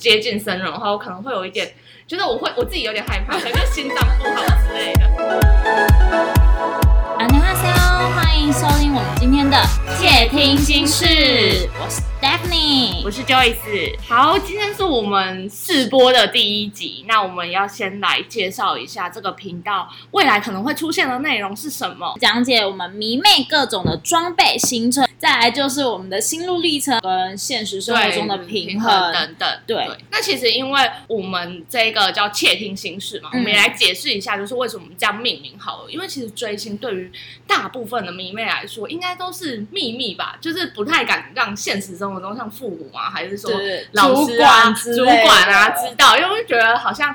接近生人的话，我可能会有一点，就是我会我自己有点害怕，可能就心脏不好之类的。안녕하세요，欢迎收听我们今天的窃听心事，我是 Stephanie，我是 Joyce。好，今天是我们试播的第一集，那我们要先来介绍一下这个频道未来可能会出现的内容是什么。讲解我们迷妹各种的装备行程， 再来就是我们的心路历程跟现实生活中的平衡。等等。对，那其实因为我们这个叫窃听心事嘛，我嗯们也来解释一下，就是为什么我们这样命名好了。因为其实追星对于大部分的迷妹来说，应该都是秘密吧，就是不太敢让现实生活中像父母啊，还是说对老师啊、主管主管啊知道，因为我觉得好像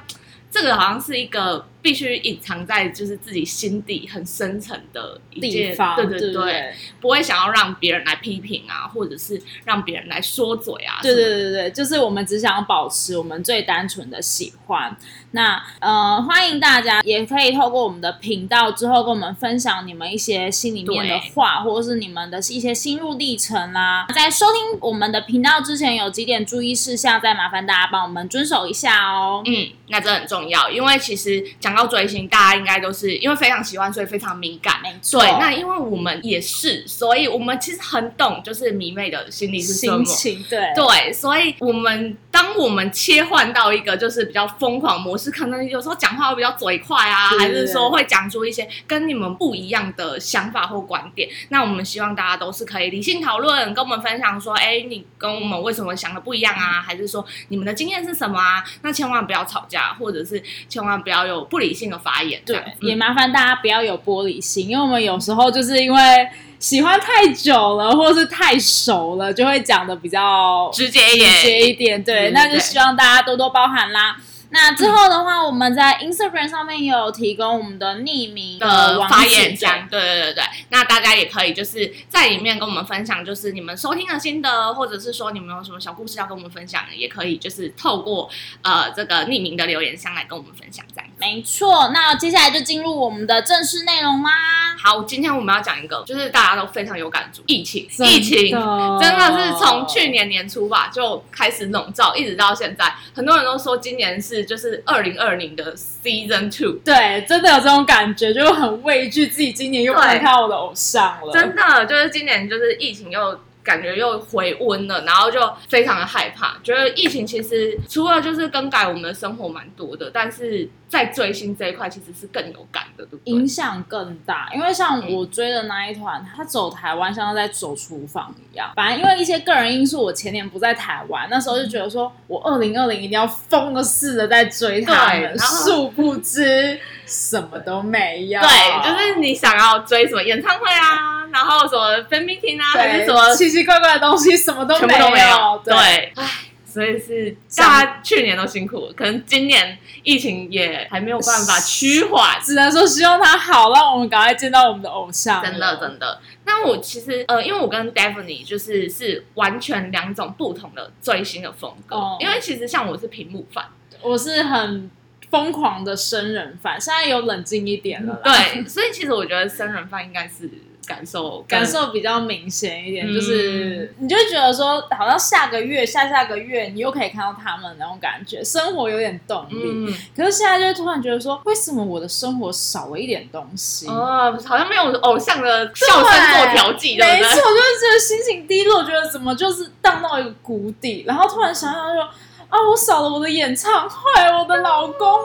这个好像是一个必须隐藏在就是自己心底很深层的一地件，方，对对对对不会想要让别人来批评啊，或者是让别人来说嘴啊，对对对对，就是我们只想保持我们最单纯的喜欢。那呃，欢迎大家也可以透过我们的频道之后跟我们分享你们一些心里面的话，或者是你们的一些心路历程啦。在收听我们的频道之前，有几点注意事项，再麻烦大家帮我们遵守一下哦。嗯，那这很重要，因为其实讲到追星，大家应该都是因为非常喜欢，所以非常敏感。没错，对，那因为我们也是，所以我们其实很懂，就是迷妹的心理是什么心。情对对，所以我们当我们切换到一个就是比较疯狂模式，可能有时候讲话会比较嘴快啊，还是说会讲出一些跟你们不一样的想法或观点。那我们希望大家都是可以理性讨论，跟我们分享说，哎，你跟我们为什么想的不一样啊？还是说你们的经验是什么啊？那千万不要吵架，或者是千万不要有不理性的发言。对也麻烦大家不要有玻璃心，因为我们有时候就是因为喜欢太久了，或是太熟了，就会讲的比较直接一点，直接一点，对，那就希望大家多多包涵啦。那之后的话，我们在 Instagram 上面也有提供我们的匿名的发言箱，对对对对，那大家也可以就是在里面跟我们分享，就是你们收听的心得，或者是说你们有什么小故事要跟我们分享，也可以就是透过呃这个匿名的留言箱来跟我们分享这样子。没错，那接下来就进入我们的正式内容啦。好，今天我们要讲一个，就是大家都非常有感触，疫情，疫情真的是从去年年初吧就开始笼罩，一直到现在，很多人都说今年是就是二零二零的 Season Two。对，真的有这种感觉，就很畏惧自己今年又不能看到我的偶像了。真的就是今年就是疫情又感觉又回温了，然后就非常的害怕，觉得疫情其实除了就是更改我们的生活蛮多的，但是在追星这一块其实是更有感的，对不对？影响更大，因为像我追的那一团，他走台湾像是在走厨房一样。反正因为一些个人因素，我前年不在台湾，那时候就觉得说我二零二零一定要疯了似的在追他们，对殊不知什么都没有。对，就是你想要追什么演唱会啊，然后什么 fan meeting 啊，还是什么奇奇怪怪的东西，什么都没有有。。对，唉，所以是大家去年都辛苦了，可能今年疫情也还没有办法趋缓。只能说希望他好，让我们赶快见到我们的偶像。真的真的。那我其实呃，因为我跟 Daphne 就是是完全两种不同的追星的风格。哦因为其实像我是屏幕范，我是很疯狂的生人饭，现在有冷静一点了。对，所以其实我觉得生人饭应该是感受感受比较明显一点，嗯。就是你就会觉得说，好像下个月、下下个月你又可以看到他们那种感觉，生活有点动力。嗯。可是现在就会突然觉得说，为什么我的生活少了一点东西？哦，好像没有偶像的笑声做调剂，没错，就是觉得心情低落，觉得怎么就是荡到一个谷底，然后突然想想说，啊，我少了我的演唱会，我的老公啊，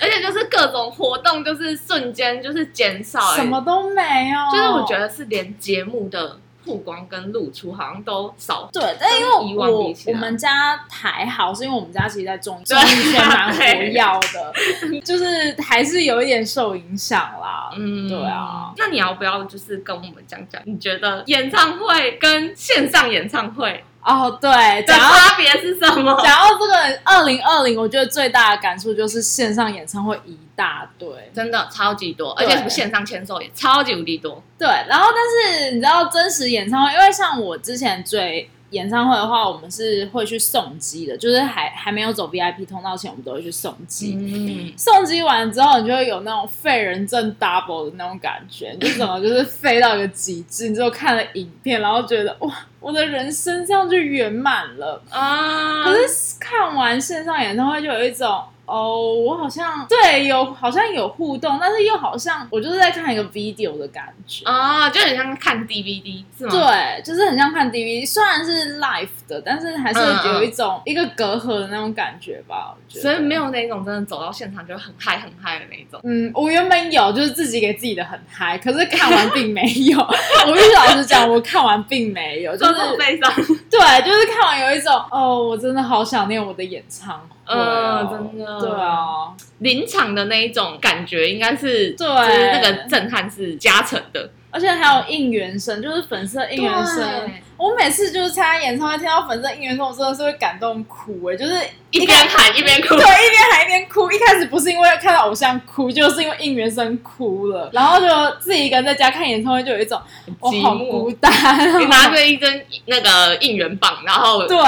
而且就是各种活动，就是瞬间就是减少、欸，什么都没有。就是我觉得是连节目的曝光跟露出好像都少。对，但因为我我们家还好，是因为我们家其实在综艺对综艺圈蛮 活跃的，就是还是有一点受影响啦。嗯，对啊。那你要不要就是跟我们讲讲，你觉得演唱会跟线上演唱会哦，对，的讲到差别是什么？讲到这个二零二零，我觉得最大的感触就是线上演唱会一大堆。真的超级多，而且什么线上签售也超级无敌多。对，然后但是你知道真实演唱会，因为像我之前追演唱会的话，我们是会去送机的，就是还还没有走 VIP 通道前，我们都会去送机。嗯，送机完之后，你就会有那种废人证 double 的那种感觉，你就怎么就是废到一个极致。你之后看了影片，然后觉得哇，我的人生这样就圆满了。啊，可是看完线上演唱会，就有一种哦，我好像对有好像有互动，但是又好像我就是在看一个 video 的感觉。啊，就很像看 DVD 是吗？对，就是很像看 DVD，虽然是 live 的，但是还是有一种一个隔阂的那种感觉吧。我觉得，所以没有那种真的走到现场就很嗨很嗨的那种。嗯，我原本有，就是自己给自己的很嗨，可是看完并没有。我必须老实讲，我看完并没有，就是悲伤。对，就是看完有一种哦，我真的好想念我的演唱会、哦，嗯真的。对啊，临场的那一种感觉，应该是对。就是那个震撼是加成的。而且还有应援声，就是粉丝的应援声。我每次就是参加演唱会，听到粉丝的应援声，我真的是会感动哭哎，就是一边喊一边哭对，，一边喊一边哭。一开始不是因为看到偶像哭，就是因为应援声哭了，然后就自己一个人在家看演唱会，就有一种我好孤单。你拿着一根那个应援棒，然后对，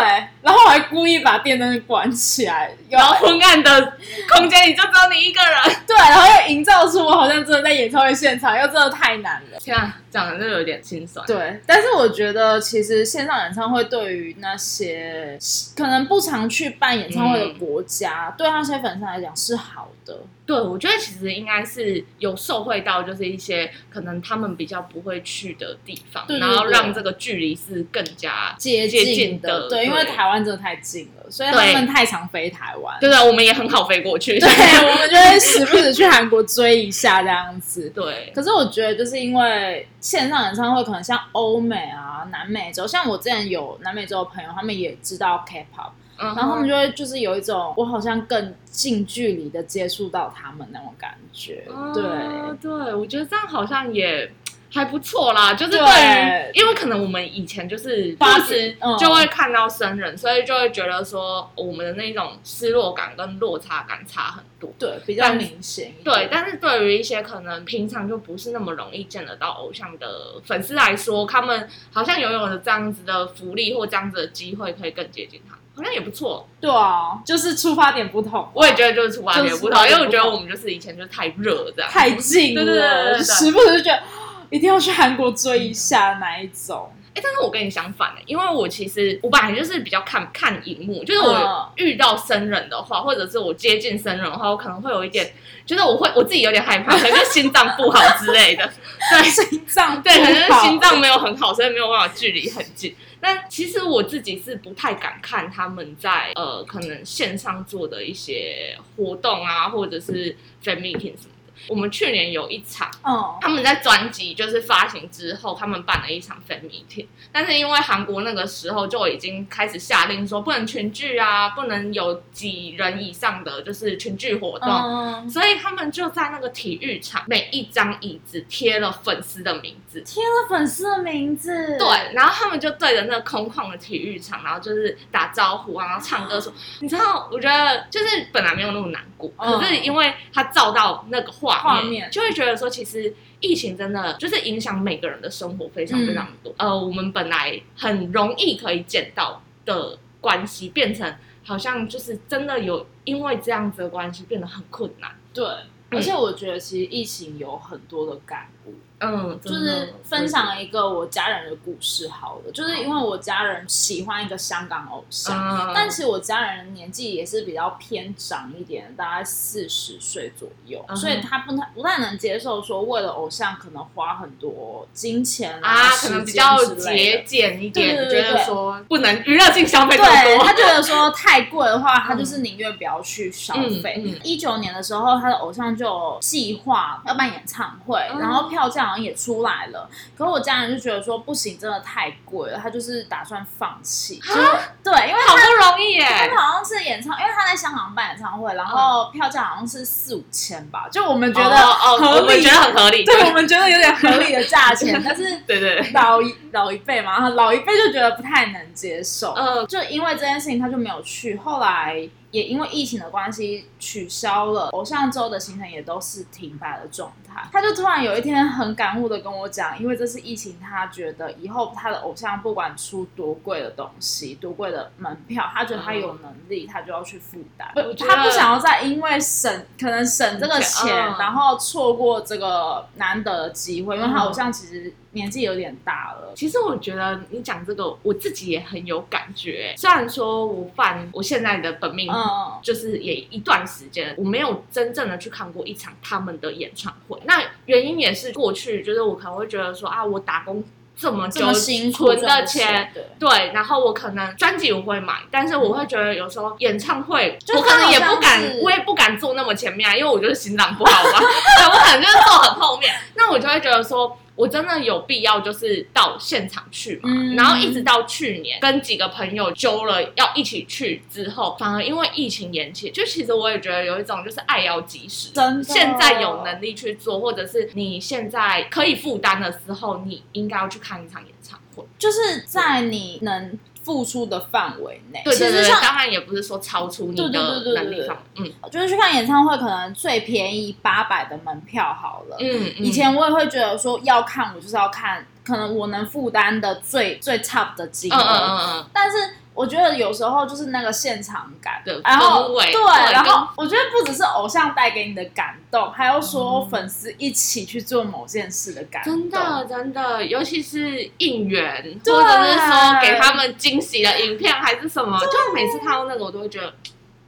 然后我还故意把电灯关起来，然后昏暗的空间里就只有你一个人。对，然后又营造出我好像真的在演唱会现场，又真的太难了。天啊，讲的就有点心酸。对，但是我觉得其实线上演唱会对于那些可能不常去办演唱会的国家，对那些粉丝来讲是好的。对，我觉得其实应该是有受惠到，就是一些可能他们比较不会去的地方，对对对然后让这个距离是更加接接近的。的，对，因为台湾真的太近了，所以他对们太常飞台湾。对对，我们也很好飞过去。对，我们就会时不时去韩国追一下这样子。对，可是我觉得，就是因为线上演唱会，可能像欧美啊、南美洲，像我之前有南美洲的朋友，他们也知道 K-pop，然然后他们就会就是有一种我好像更近距离的接触到他们那种感觉。对，哦对，我觉得这样好像也。还不错啦，就是对因为可能我们以前就是八当时嗯就会看到生人，所以就会觉得说我们的那种失落感跟落差感差很多。对，比较明显。对，但是对于一些可能平常就不是那么容易见得到偶像的粉丝来说，他们好像拥有了这样子的福利或这样子的机会，可以更接近他，好像也不错。对啊，就是出发点不同，我也觉得就是出发点不同，因为我觉得我们就是以前就太热这样，太近了，时不时就觉得一定要去韩国追一下那一种。哎、但是我跟你相反的、因为我其实我本来就是比较看看荧幕，就是我嗯遇到生人的话，或者是我接近生人的话，我可能会有一点，就是我会我自己有点害怕，可能是心脏不好之类的，对。心脏对，可能是心脏没有很好，所以没有办法距离很近。但其实我自己是不太敢看他们在呃可能线上做的一些活动啊，或者是 fan meeting 什么的。我们去年有一场，嗯，他们在专辑就是发行之后，他们办了一场 fan meeting，但是因为韩国那个时候就已经开始下令说不能群聚啊，不能有几人以上的就是群聚活动，哦，所以他们就在那个体育场每一张椅子贴了粉丝的名字。贴了粉丝的名字，对，然后他们就对着那个空旷的体育场，然后就是打招呼啊，然后唱歌说，你知道，我觉得就是本来没有那么难过，嗯。可是因为他照到那个画画面。就会觉得说，其实疫情真的就是影响每个人的生活非常非常多。呃，我们本来很容易可以见到的关系，变成好像就是真的有因为这样子的关系变得很困难。对，而且我觉得其实疫情有很多的感悟，嗯，就是分享一个我家人的故事好了，就是因为我家人喜欢一个香港偶像。嗯，但其实我家人年纪也是比较偏长一点，大概四十岁左右，嗯所以他不太不太能接受说为了偶像可能花很多金钱啊，可能比较节。俭一点，对对对对觉得说不能娱乐性消费这么多。对他觉得说 太贵的话，他就是宁愿不要去消费嗯嗯。一九、年的时候，他的偶像就计划要办演唱会，嗯然后票价好像也出来了。可是我家人就觉得说不行，真的太贵了，他就是打算放弃。就是对，因为好不容易耶。他们，好像是演唱，因为他在香港办演唱会，然后票价好像是四五千吧，就我们觉得哦，合理，我们觉得很合理，对。我们觉得有点合理的价钱，但是对对对，老一老一辈嘛，然后老一辈就觉得不太能接受，嗯。就因为这件事情他就没有去，后来也因为疫情的关系取消了偶像周的行程，也都是停摆的状态。他就突然有一天很感悟的跟我讲，因为这次疫情，他觉得以后他的偶像不管出多贵的东西、多贵的门票，他觉得他有能力，他就要去负担。他不想要再因为省可能省这个钱，嗯然后错过这个难得的机会，因为他嗯偶像其实年纪有点大了。其实我觉得你讲这个，我自己也很有感觉。虽然说我犯我现在的本命，嗯，就是也一段时间，我没有真正的去看过一场他们的演唱会。那原因也是过去，就是我可能会觉得说啊，我打工这么久存的钱。，对。然后我可能专辑我会买，但是我会觉得有时候演唱会，我可能也不敢我也不敢坐那么前面啊，因为我就是心脏不好嘛，对，我可能就是坐很后面，那我就会觉得说。我真的有必要就是到现场去嘛？嗯然后一直到去年跟几个朋友揪了要一起去之后，反而因为疫情延期，就其实我也觉得有一种就是爱要及时，真的现在有能力去做，或者是你现在可以负担的时候，你应该要去看一场演唱会。就是在你能付出的范围内。对对对，其实像当然也不是说超出你的能力上，嗯就是去看演唱会，可能最便宜八百的门票好了。嗯，以前我也会觉得说要看，我就是要看可能我能负担的最最 top 的金额。嗯嗯嗯嗯，但是我觉得有时候就是那个现场感，对然后氛围对，然后我觉得不只是偶像带给你的感动，还有说嗯粉丝一起去做某件事的感动。真的真的，尤其是应援，对或者是说给他们惊喜的影片还是什么，就每次看到那个我都会觉得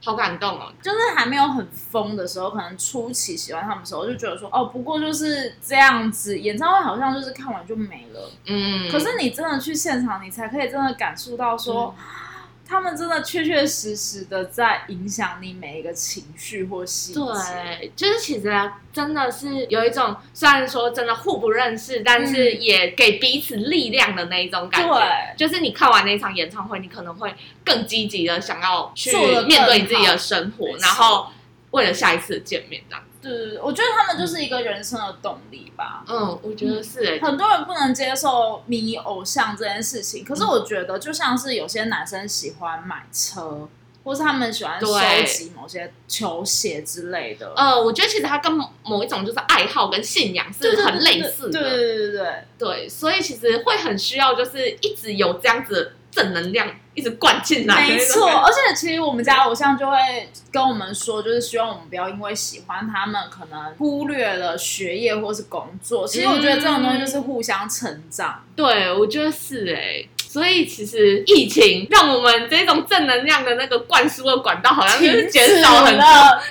好感动哦。就是还没有很疯的时候，可能初期喜欢他们的时候，就觉得说哦，不过就是这样子，演唱会好像就是看完就没了。嗯，可是你真的去现场，你才可以真的感受到说，他们真的确确实实的在影响你每一个情绪或细节。对，就是其实啊，真的是有一种虽然说真的互不认识，但是也给彼此力量的那一种感觉。对就是你看完那场演唱会，你可能会更积极的想要去面对你自己的生活然后为了下一次见面这样。对对对，我觉得他们就是一个人生的动力吧。嗯，我觉得是哎、很多人不能接受迷偶像这件事情，可是我觉得就像是有些男生喜欢买车，或是他们喜欢收集某些球鞋之类的。呃，我觉得其实它跟某一种就是爱好跟信仰是很类似的，对对对对对，对，所以其实会很需要就是一直有这样子的正能量一直灌进来，没错。而且其实我们家偶像就会跟我们说，就是希望我们不要因为喜欢他们，可能忽略了学业或是工作。其实我觉得这种东西就是互相成长。对，我觉得是哎、所以其实疫情让我们这种正能量的那个灌输的管道好像就是减少很多。了，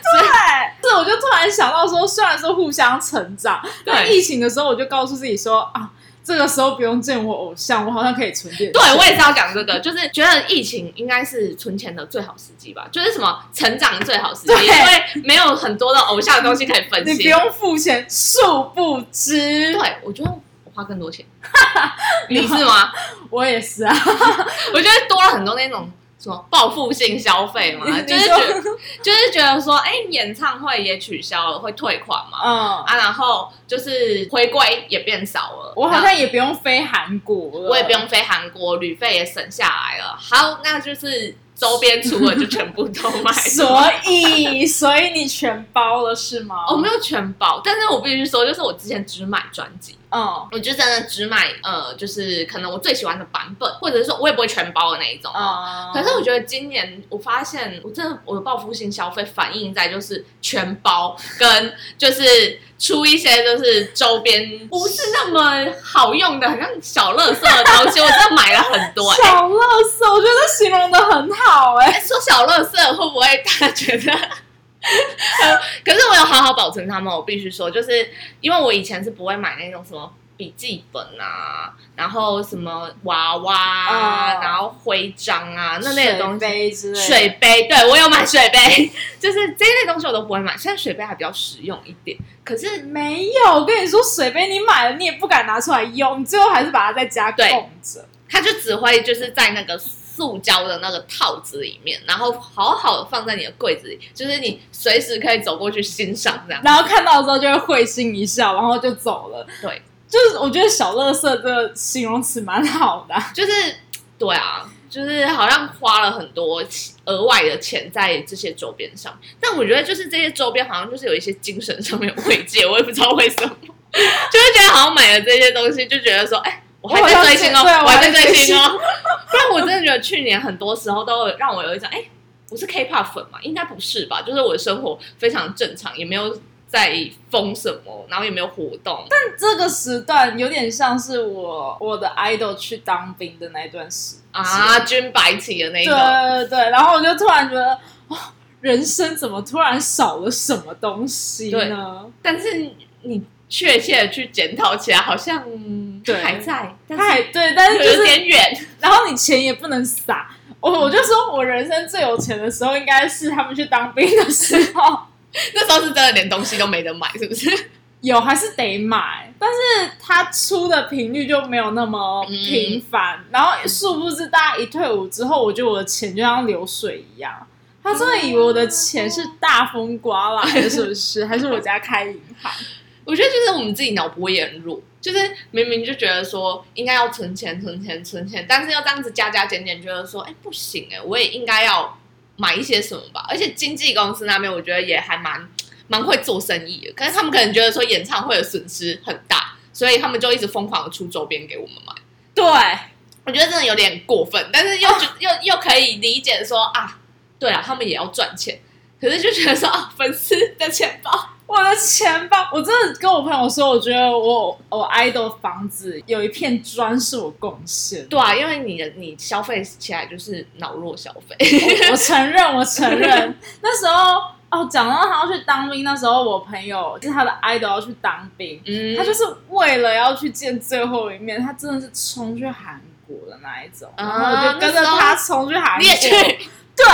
对，是我就突然想到说，虽然说互相成长，但对疫情的时候，我就告诉自己说啊，这个时候不用见我偶像，我好像可以存点钱。对，我也是要讲这个，就是觉得疫情应该是存钱的最好时机吧，就是什么成长的最好时机，因为没有很多的偶像的东西可以分析。你不用付钱，殊不知，对，我觉得我花更多钱，你是吗？我也是啊，我觉得多了很多那种什么报复性消费嘛，就是觉得就是觉得说，哎、演唱会也取消了，会退款嘛。嗯，啊，然后就是回归也变少了，我好像也不用飞韩国了，我也不用飞韩国，旅费也省下来了。好，那就是周边除了就全部都买。所以，所以你全包了是吗？我没有全包，但是我必须说，就是我之前只买专辑，嗯我就真的只买呃，就是可能我最喜欢的版本，或者是说我也不会全包的那一种哦。嗯，可是我觉得今年我发现，我真的我的报复性消费反映在就是全包跟就是出一些就是周边不是那么好用的，好像小乐色的东西，我真的买了很多、欸。小乐色，我觉得形容的很好哎、哎，说小乐色会不会大家觉得？呃 可是我有好好保存它们，我必须说，就是因为我以前是不会买那种什么笔记本啊，然后什么娃娃啊，哦然后徽章啊那类的东西，水杯之类的。水杯，对我有买水杯，就是这一类东西我都不会买。现在水杯还比较实用一点，可是没有，我跟你说，水杯你买了，你也不敢拿出来用，你最后还是把它在家对。供着。它就只会就是在那个塑胶的那个套子里面，然后好好的放在你的柜子里，就是你随时可以走过去欣赏这样。然后看到的时候就会会心一笑，然后就走了。对，就是我觉得小乐色这个形容词蛮好的啊、就是对啊，就是好像花了很多额外的钱在这些周边上，但我觉得就是这些周边好像就是有一些精神上面的慰藉，我也不知道为什么，就会觉得好像买了这些东西，就觉得说，哎、我还在追星哦，对我我还在追星哦。不然我真的觉得去年很多时候都有让我有一种，哎、我是 K-pop 粉嘛？应该不是吧？就是我的生活非常正常，也没有在疯什么，然后也没有活动。但这个时段有点像是我我的 idol 去当兵的那一段时啊，军白旗的那对个，对对对，然后我就突然觉得，哇，人生怎么突然少了什么东西呢？但是你确切的去检讨起来，好像对还在，他还对，但是就有，点远。然后你钱也不能撒。我我就说我人生最有钱的时候，应该是他们去当兵的时候。那时候是真的连东西都没得买，是不是？有还是得买，但是他出的频率就没有那么频繁。然后殊不知，大家一退伍之后，我觉得我的钱就像流水一样。他真的以为我的钱是大风刮来的，是不是？还是我家开银行？我觉得就是我们自己脑波也很弱，就是明明就觉得说应该要存钱、存钱、存钱，但是要这样子加加减减，觉得说，哎，不行哎，我也应该要买一些什么吧。而且经纪公司那边，我觉得也还蛮蛮会做生意的，可是他们可能觉得说演唱会的损失很大，所以他们就一直疯狂的出周边给我们买。对，我觉得真的有点过分，但是又觉、又又可以理解说啊，对啊，他们也要赚钱，可是就觉得说啊，粉丝的钱包，我的钱包，我真的跟我朋友说，我觉得我我 idol 房子有一片砖是我贡献。对啊，因为你的你消费起来就是脑弱消费，我我承认，我承认。那时候哦，讲到他要去当兵，那时候我朋友就是他的 idol 要去当兵，嗯他就是为了要去见最后一面，他真的是冲去韩国的那一种，啊然后我就跟着他冲去韩国，你也去，对，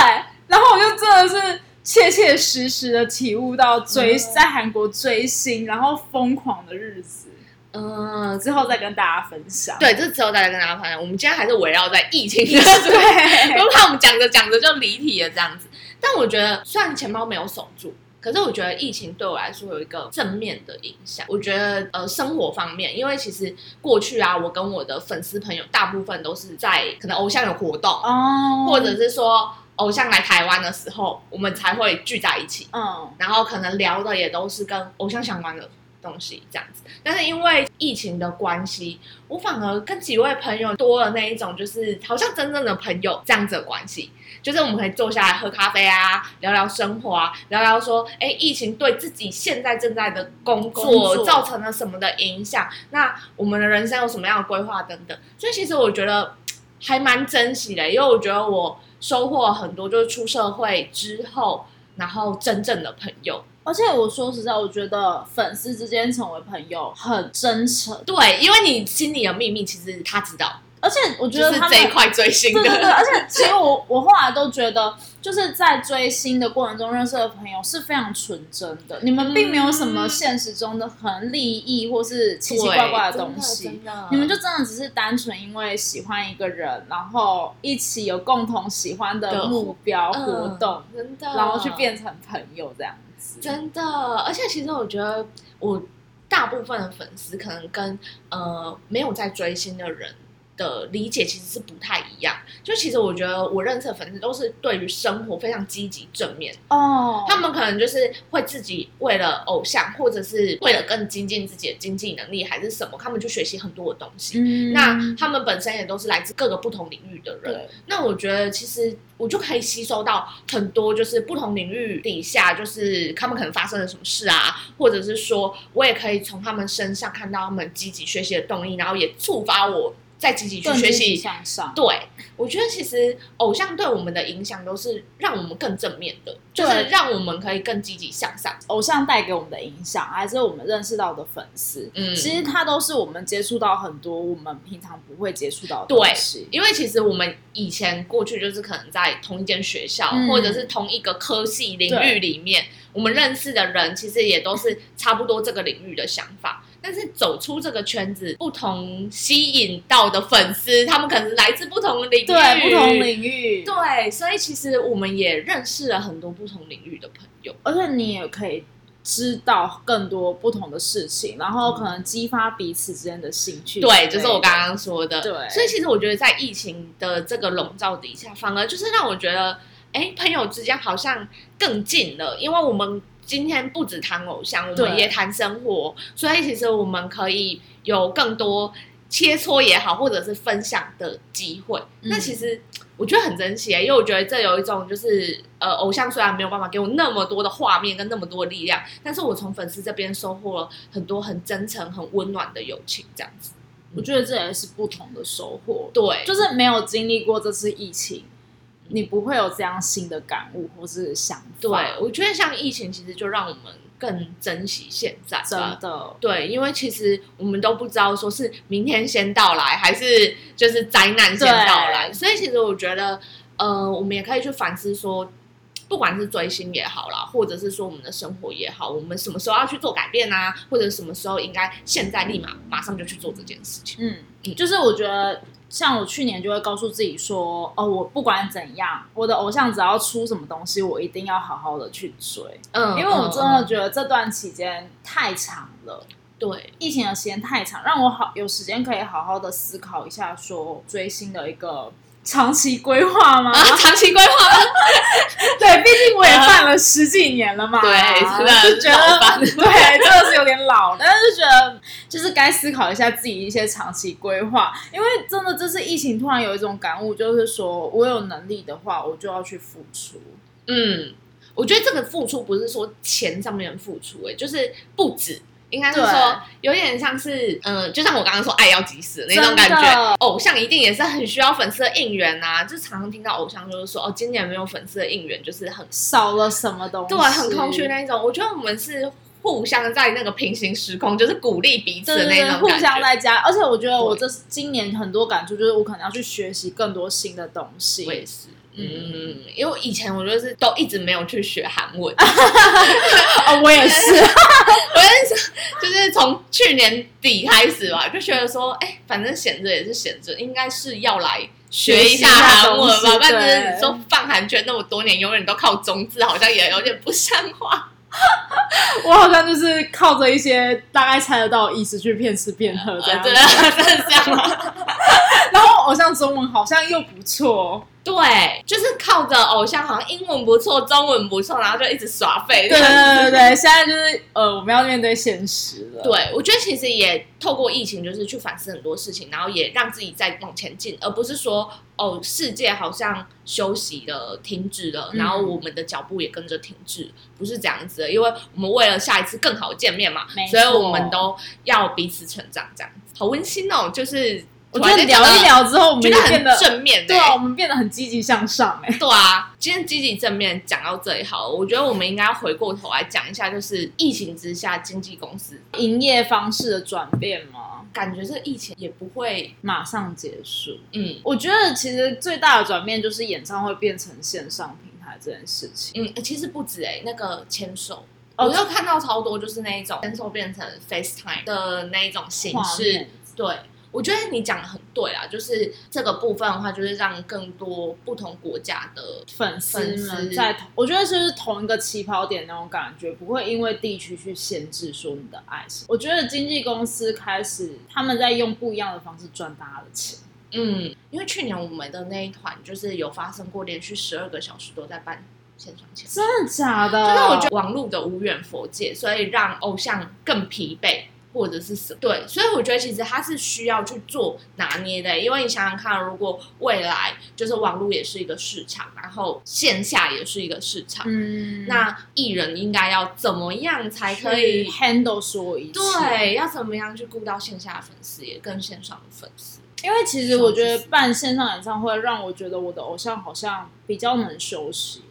然后我就真的是切切实实的体悟到追、嗯在韩国追星，然后疯狂的日子，嗯，之后再跟大家分享。对，这之后大家跟大家分享，我们今天还是围绕在疫情的，对，不怕我们讲着讲着就离题了这样子。但我觉得，虽然钱包没有守住，可是我觉得疫情对我来说有一个正面的影响。我觉得呃，生活方面，因为其实过去啊，我跟我的粉丝朋友大部分都是在可能偶像有活动，哦，或者是说偶像来台湾的时候，我们才会聚在一起，嗯，然后可能聊的也都是跟偶像相关的东西这样子。但是因为疫情的关系，我反而跟几位朋友多了那一种，就是好像真正的朋友这样子的关系。就是我们可以坐下来喝咖啡啊，聊聊生活啊，聊聊说，哎，疫情对自己现在正在的工作工作造成了什么的影响？那我们的人生有什么样的规划等等？所以其实我觉得还蛮珍惜的，因为我觉得我收获很多，就是出社会之后，然后真正的朋友。而且我说实在，我觉得粉丝之间成为朋友很真诚，对，因为你心里的秘密，其实他知道，而且我觉就是得他们这一块追星的。对对对，而且其实我 我后来都觉得，就是在追星的过程中认识的朋友是非常纯真的，你们并没有什么现实中的很利益或是奇奇怪怪的东西。你们就真的只是单纯因为喜欢一个人，然后一起有共同喜欢的的目标活动，嗯真的，然后去变成朋友这样子。真的，而且其实我觉得我大部分的粉丝可能跟呃没有在追星的人的理解其实是不太一样。就其实我觉得我认识的粉丝都是对于生活非常积极正面，哦，他们可能就是会自己为了偶像，或者是为了更精进自己的经济能力，还是什么，他们去学习很多的东西。嗯。那他们本身也都是来自各个不同领域的人，那我觉得其实我就可以吸收到很多，就是不同领域底下，就是他们可能发生了什么事啊，或者是说我也可以从他们身上看到他们积极学习的动力，然后也触发我再积极去学习。向上。对，我觉得其实偶像对我们的影响都是让我们更正面的，就是让我们可以更积极向上。偶像带给我们的影响，还是我们认识到的粉丝，嗯其实它都是我们接触到很多我们平常不会接触到的东西。因为其实我们以前过去就是可能在同一间学校，嗯或者是同一个科系领域里面，我们认识的人其实也都是差不多这个领域的想法。但是走出这个圈子，不同吸引到的粉丝，他们可能来自不同领域，对不同领域，对，所以其实我们也认识了很多不同领域的朋友，而且你也可以知道更多不同的事情，然后可能激发彼此之间的兴趣。对，就是我刚刚说的。对，所以其实我觉得在疫情的这个笼罩底下，反而就是让我觉得，哎，朋友之间好像更近了，因为我们。今天不止谈偶像，我们也谈生活，所以其实我们可以有更多切磋也好，或者是分享的机会。那其实我觉得很珍惜，因为我觉得这有一种就是呃，偶像虽然没有办法给我那么多的画面跟那么多的力量，但是我从粉丝这边收获了很多很真诚、很温暖的友情，这样子。我觉得这也是不同的收获。对，就是没有经历过这次疫情。你不会有这样新的感悟或是想法。对，我觉得像疫情，其实就让我们更珍惜现在。真的，对，因为其实我们都不知道说是明天先到来，还是就是灾难先到来。所以其实我觉得，呃，我们也可以去反思说，不管是追星也好啦，或者是说我们的生活也好，我们什么时候要去做改变啊？或者什么时候应该现在立马马上就去做这件事情？嗯，就是我觉得。像我去年就会告诉自己说，哦，我不管怎样，我的偶像只要出什么东西，我一定要好好的去追。嗯，因为我真的觉得这段期间太长了，对，疫情的时间太长，让我好有时间可以好好的思考一下，说追星的一个。长期规划吗？啊长期规划，对，毕竟我也办了十几年了嘛，对，就觉得对，真的是有点老，但是觉得就是该思考一下自己一些长期规划，因为真的这次疫情突然有一种感悟，就是说我有能力的话，我就要去付出。嗯，我觉得这个付出不是说钱上面的付出，哎，就是不止。应该是说有点像是，嗯，就像我刚刚说爱要及时那种感觉。偶像一定也是很需要粉丝的应援呐，就常常听到偶像就是说，哦，今年没有粉丝的应援，就是很少了什么东西，对，很空虚那一种。我觉得我们是互相在那个平行时空，就是鼓励彼此的那种互相在加。而且我觉得我这今年很多感触，就是我可能要去学习更多新的东西。我也是。嗯，因为以前我就是都一直没有去学韩文，哦，我也是，我也是，就是从去年底开始吧，就觉得说，哎，反正闲着也是闲着，应该是要来学一下韩文吧。反正你说放韩圈那么多年，永远都靠中字，好像也有点不像话。我好像就是靠着一些大概猜得到意思去骗吃骗喝这样，真的这样。然后偶像中文好像又不错。对，就是靠着偶像，好像英文不错，中文不错，然后就一直耍废。对对对对，现在就是呃，我们要面对现实了。对，我觉得其实也透过疫情，就是去反思很多事情，然后也让自己再往前进，而不是说哦，世界好像休息了、停止了，然后我们的脚步也跟着停滞，不是这样子的。因为我们为了下一次更好见面嘛，所以我们都要彼此成长，这样子好温馨哦，就是。我觉得聊一聊之后，我们觉得很正面，对啊，我们变得很积极向上，哎，对啊。今天积极正面讲到这里好，我觉得我们应该要回过头来讲一下，就是疫情之下经纪公司营业方式的转变吗？感觉这疫情也不会马上结束。嗯，我觉得其实最大的转变就是演唱会变成线上平台这件事情。嗯，其实不止哎，那个签售，我就看到超多，就是那一种签售变成 FaceTime 的那一种形式，对。我觉得你讲的很对啊，就是这个部分的话，就是让更多不同国家的粉丝们在，我觉得是同一个起跑点那种感觉，不会因为地区去限制说你的爱。我觉得经纪公司开始他们在用不一样的方式赚大家的钱。嗯，因为去年我们的那一团就是有发生过连续十二个小时都在办线上签，真的假的？就是我觉得网络的无远佛界，所以让偶像更疲惫。或者是什么？对，所以我觉得其实他是需要去做拿捏的，因为你想想看，如果未来就是网络也是一个市场，然后线下也是一个市场，嗯，那艺人应该要怎么样才可以 handle 所有？对，要怎么样去顾到线下的粉丝也跟线上的粉丝？因为其实我觉得办线上演唱会让我觉得我的偶像好像比较能休息。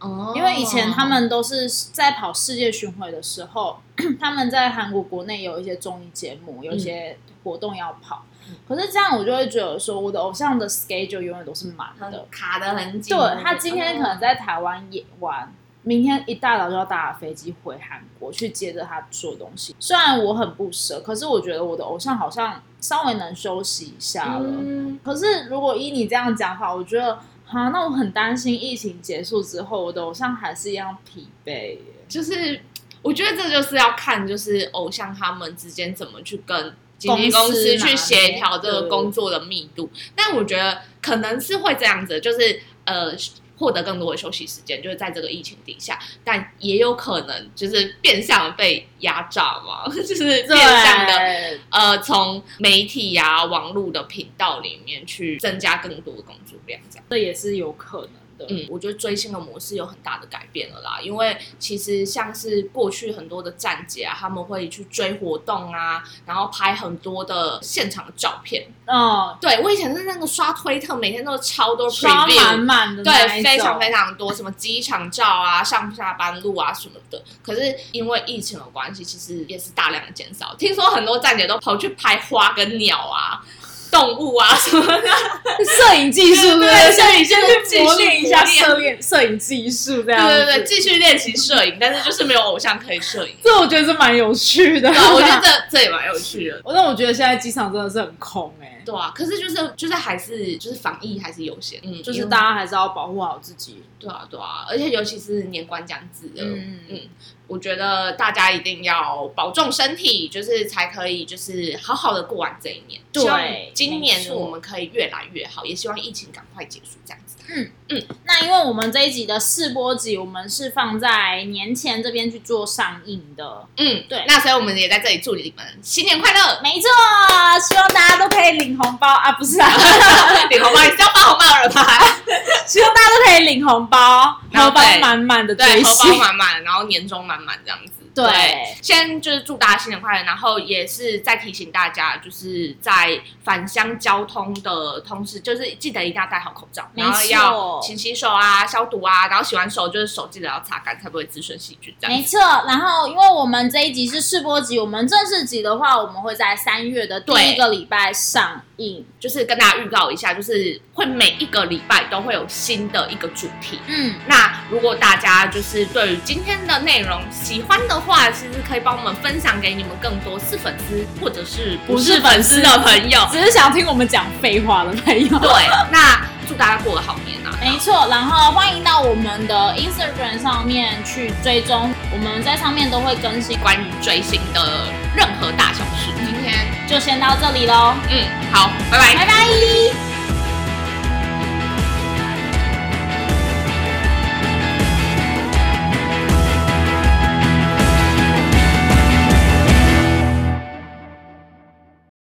哦，因为以前他们都是在跑世界巡回的时候，他们在韩国国内有一些综艺节目，有一些活动要跑。可是这样，我就会觉得说，我的偶像的 schedule 永远都是满的，卡的很紧。对他今天可能在台湾演完，明天一大早就要搭飞机回韩国去接着他做东西。虽然我很不舍，可是我觉得我的偶像好像稍微能休息一下了。嗯，可是如果依你这样讲法，我觉得，哈，那我很担心疫情结束之后，我的偶像还是一样疲惫。就是我觉得这就是要看，就是偶像他们之间怎么去跟经纪公公司去协调这个工作的密度。但我觉得可能是会这样子，就是呃。获得更多的休息时间，就是在这个疫情底下，但也有可能就是变相地被压榨嘛，就是变相的对，呃，从媒体呀、网络的频道里面去增加更多的工作量，这样。这也是有可能的。嗯，我觉得追星的模式有很大的改变了啦，因为其实像是过去很多的站姐啊，他们会去追活动啊，然后拍很多的现场的照片。嗯，对我以前是那个刷推特，每天都是超多刷满。满的对，非常非常多，什么机场照啊、上下班路啊什么的。可是因为疫情的关系，其实也是大量的减少。听说很多站姐都跑去拍花跟鸟啊、动物啊 什么的。摄影技术，对不对对？摄影先去磨练一下摄影摄影技术，这样。对对对，继续练习摄影，但是就是没有偶像可以摄影。这我觉得是蛮有趣的。我觉得这这也蛮有趣的。我但我觉得现在机场真的是很空哎、对啊，可是就是就是还是就是防疫还是优先，嗯，就是大家还是要保护好自己。对啊对啊，而且尤其是年关将至了，嗯嗯，我觉得大家一定要保重身体，就是才可以就是好好的过完这一年。对今年我们可以越来越好，也希望疫情赶快结束这样子。嗯嗯那因为我们这一集的试播集，我们是放在年前这边去做上映的。嗯，对那所以我们也在这里祝你们新年快乐，没错，希望大家都可以领红包啊！不是啊，领红包，你是要发红包了吧？希望大家都可以领红包，荷包然后包满满的对，追荷包星。满满，然后年终满满这样子。对先就是祝大家新年快乐，然后也是再提醒大家，就是在返乡交通的同时，就是记得一定要戴好口罩，然后要勤洗手啊、消毒啊，然后洗完手就是手记得要擦干，才不会滋生细菌这样。没错，然后因为我们这一集是试播集，我们正式集的话，我们会在三月的第一个礼拜上映。就是跟大家预告一下，就是会每一个礼拜都会有新的一个主题。嗯，那如果大家就是对于今天的内容喜欢的话，其实可以帮我们分享给你们更多是粉丝或者是不是粉丝的？朋友。只是想听我们讲废话的？朋友。对，那祝大家过个好年啊！没错，然后欢迎到我们的？Instagram 上面去追踪，我们在上面都会更新。关于追星的？任何大小事，今天就先到这里喽，嗯好，拜拜拜拜。